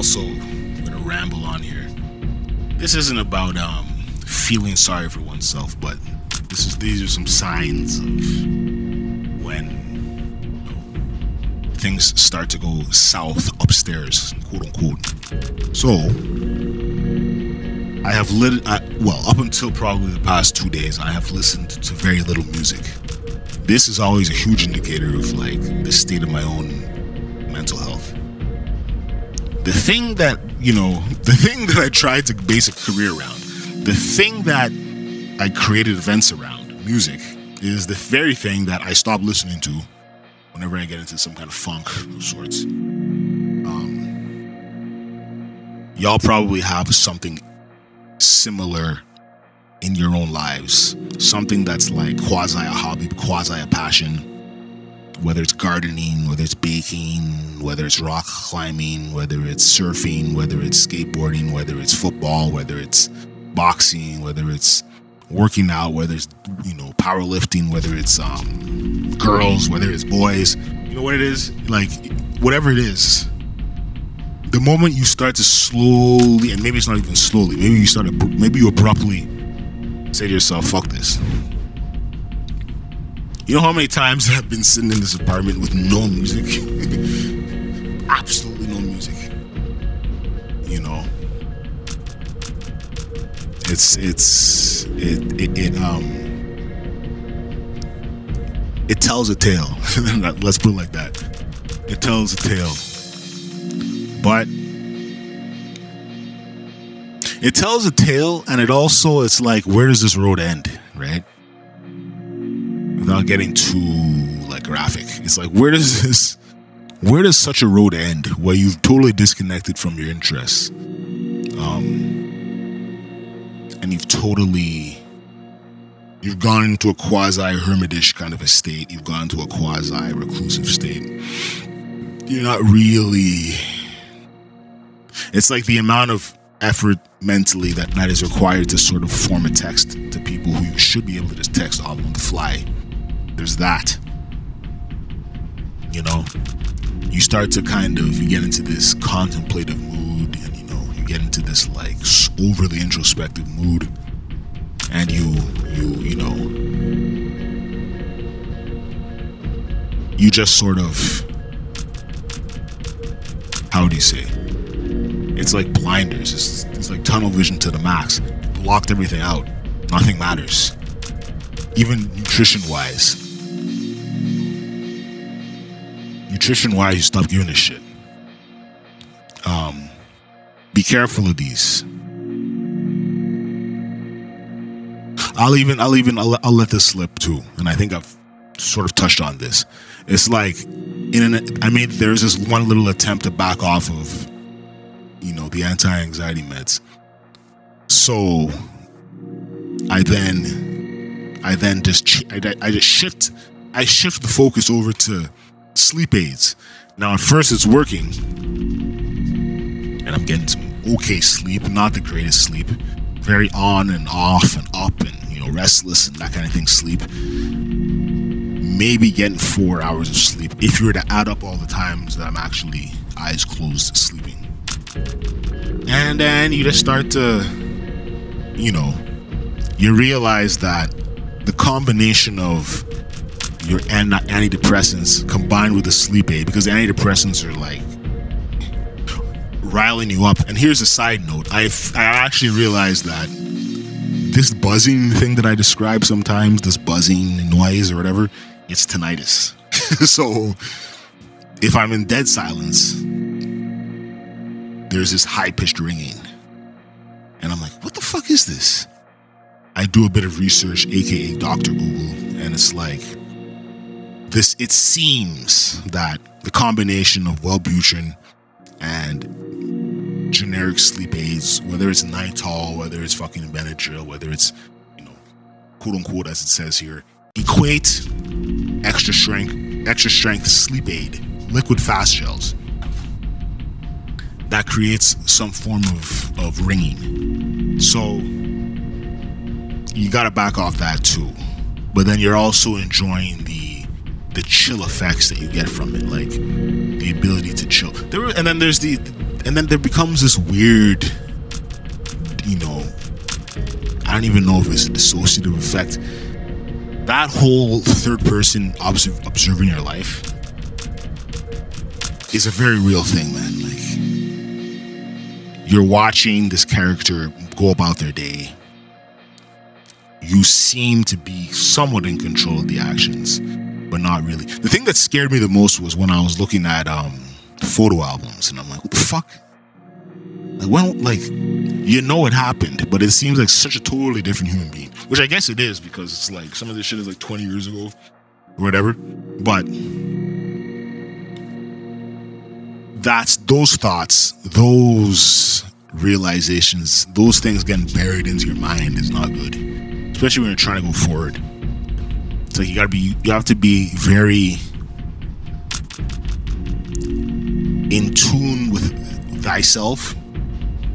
also gonna ramble on here. This isn't about um, feeling sorry for oneself, but this is these are some signs of when things start to go south upstairs, quote unquote. So, I have lit. I, well, up until probably the past two days, I have listened to very little music. This is always a huge indicator of like the state of my own mental health. The thing that you know, the thing that I tried to base a career around, the thing that I created events around, music, is the very thing that I stopped listening to whenever I get into some kind of funk of sorts. Um, y'all probably have something similar in your own lives, something that's like quasi a hobby, quasi a passion. Whether it's gardening, whether it's baking, whether it's rock climbing, whether it's surfing, whether it's skateboarding, whether it's football, whether it's boxing, whether it's working out, whether it's you know powerlifting, whether it's um, girls, whether it's boys, you know what it is, like whatever it is. The moment you start to slowly, and maybe it's not even slowly, maybe you start, maybe you abruptly say to yourself, "Fuck this." You know how many times I've been sitting in this apartment with no music, absolutely no music. You know, it's it's it it, it um it tells a tale. Let's put it like that. It tells a tale, but it tells a tale, and it also it's like where does this road end, right? Without getting too like graphic, it's like where does this where does such a road end where you've totally disconnected from your interests? Um, and you've totally you've gone into a quasi hermitish kind of a state you've gone into a quasi reclusive state you're not really it's like the amount of effort mentally that that is required to sort of form a text to people who you should be able to just text all on the fly there's that. You know you start to kind of you get into this contemplative mood and you know you get into this like overly introspective mood and you you you know you just sort of how do you say? It's like blinders. It's, it's like tunnel vision to the max. Blocked everything out. Nothing matters. Even nutrition wise nutrition wise you stop giving a shit um be careful of these I'll even, I'll even, I'll, I'll let this slip too. And I think I've sort of touched on this. It's like, in an, I mean, there's this one little attempt to back off of, you know, the anti-anxiety meds. So, I then, I then just, I, I just shift, I shift the focus over to sleep aids. Now, at first, it's working, and I'm getting some okay sleep, not the greatest sleep, very on and off and up and you know, restless and that kind of thing, sleep. Maybe getting four hours of sleep if you were to add up all the times that I'm actually eyes closed sleeping. And then you just start to, you know, you realize that the combination of your antidepressants combined with the sleep aid, because antidepressants are like riling you up. And here's a side note: I've I actually realized that this buzzing thing that I describe sometimes, this buzzing noise or whatever, it's tinnitus. so if I'm in dead silence, there's this high pitched ringing. And I'm like, what the fuck is this? I do a bit of research, aka Dr. Google, and it's like this it seems that the combination of Wellbutrin and generic sleep aids, whether it's Nytol, whether it's fucking Benadryl, whether it's, you know, quote unquote, as it says here, equate extra strength, extra strength sleep aid, liquid fast gels. That creates some form of, of ringing. So you gotta back off that too. But then you're also enjoying the the chill effects that you get from it, like the ability to chill. There and then there's the and then there becomes this weird, you know, I don't even know if it's a dissociative effect. That whole third person observe, observing your life is a very real thing, man. Like, you're watching this character go about their day. You seem to be somewhat in control of the actions, but not really. The thing that scared me the most was when I was looking at um, photo albums, and I'm like, what the fuck? Like when, like, you know it happened, but it seems like such a totally different human being. Which I guess it is because it's like some of this shit is like 20 years ago, or whatever. But that's those thoughts, those realizations, those things getting buried into your mind is not good, especially when you're trying to go forward. Like you gotta be, you have to be very in tune with thyself.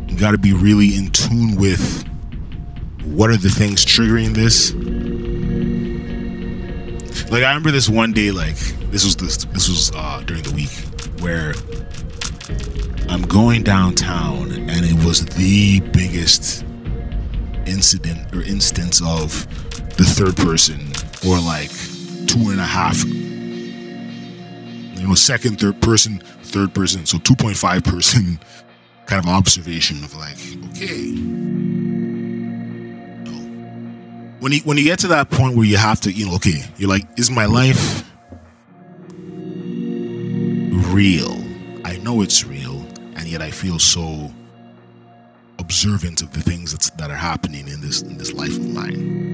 You got to be really in tune with what are the things triggering this. Like I remember this one day, like this was this this was uh, during the week where I'm going downtown and it was the biggest incident or instance of the third person or like two and a half you know second third person third person, so 2.5 person kind of observation of like, okay. When you when you get to that point where you have to, you know, okay, you're like, is my life real? I know it's real, and yet I feel so observant of the things that's, that are happening in this in this life of mine.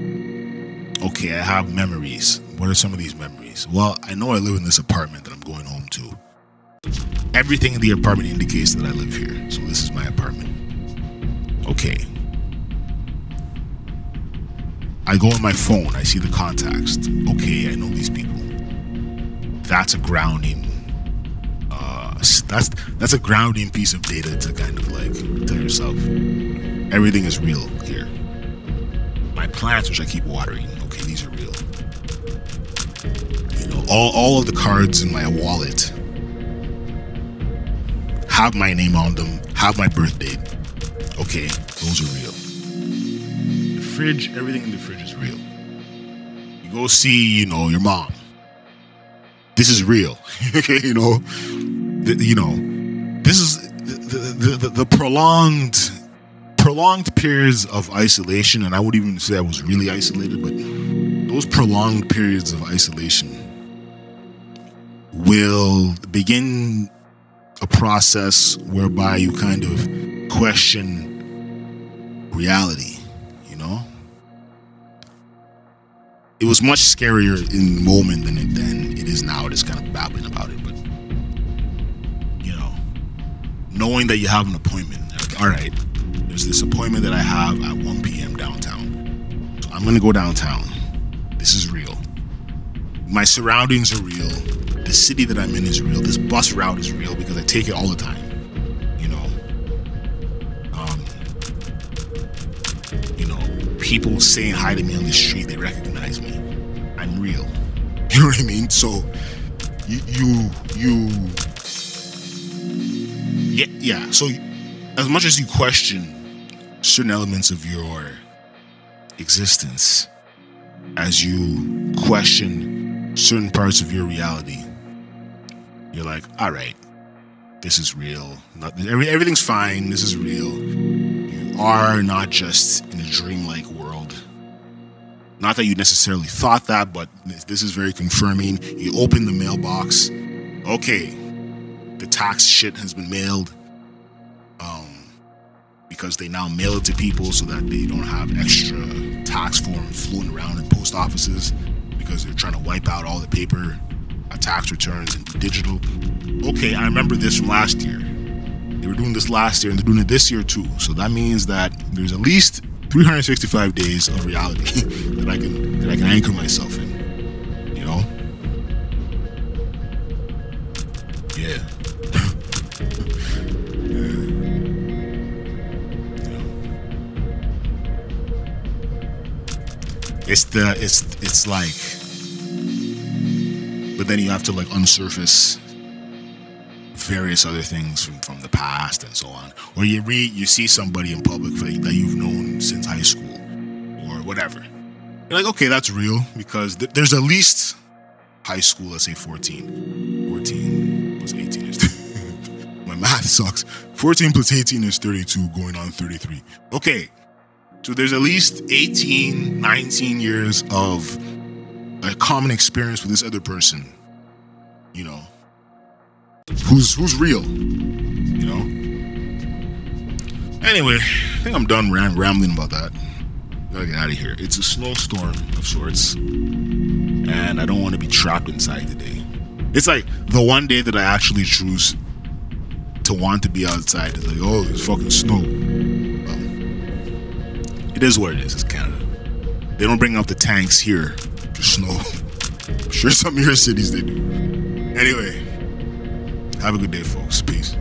Okay, I have memories. What are some of these memories? Well, I know I live in this apartment that I'm going home to everything in the apartment indicates that I live here. So this is my apartment. Okay. I go on my phone, I see the contacts. Okay, I know these people. That's a grounding uh that's that's a grounding piece of data to kind of like tell yourself everything is real here. My plants which I keep watering, all all of the cards in my wallet have my name on them, have my birth date. Okay, those are real. The fridge, everything in the fridge is real. You go see, you know, your mom. This is real. okay, you know, the, you know, this is the, the, the, prolonged prolonged periods of isolation, and I would even say I was really isolated, but those prolonged periods of isolation will begin a process whereby you kind of question reality, you know? It was much scarier in the moment than it, than it is now, just kind of babbling about it. But, you know, knowing that you have an appointment, like, all right, there's this appointment that I have at 1 p.m. downtown. So I'm going to go downtown. This is real. My surroundings are real the city that I'm in is real. This bus route is real because I take it all the time. You know, um, you know, people saying hi to me on the street, they recognize me. I'm real. You know what I mean? So, you, you, you, yeah, yeah. So, as much as you question certain elements of your existence, as you question certain parts of your reality, you're like, all right, this is real. Not, every, everything's fine. This is real. You are not just in a dreamlike world. Not that you necessarily thought that, but this is very confirming. You open the mailbox. Okay, the tax shit has been mailed. Um, because they now mail it to people so that they don't have extra tax forms floating around in post offices because they're trying to wipe out all the paper tax returns and digital. Okay, I remember this from last year. They were doing this last year and they're doing it this year too. So that means that there's at least 365 days of reality that I can that I can anchor myself in. You know? Yeah. It's the it's it's like but then you have to like unsurface various other things from, from the past and so on. Or you read, you see somebody in public that you've known since high school or whatever. You're like, okay, that's real because th- there's at least high school, let's say 14. 14 plus 18 is. My math sucks. 14 plus 18 is 32, going on 33. Okay, so there's at least 18, 19 years of a common experience with this other person. You know, who's who's real. You know. Anyway, I think I'm done ram- rambling about that. Gotta get out of here. It's a snowstorm of sorts, and I don't want to be trapped inside today. It's like the one day that I actually choose to want to be outside. It's like, oh, it's fucking snow. Well, it is what it is. It's Canada. They don't bring out the tanks here snow. I'm sure some of your cities they do. Anyway, have a good day, folks. Peace.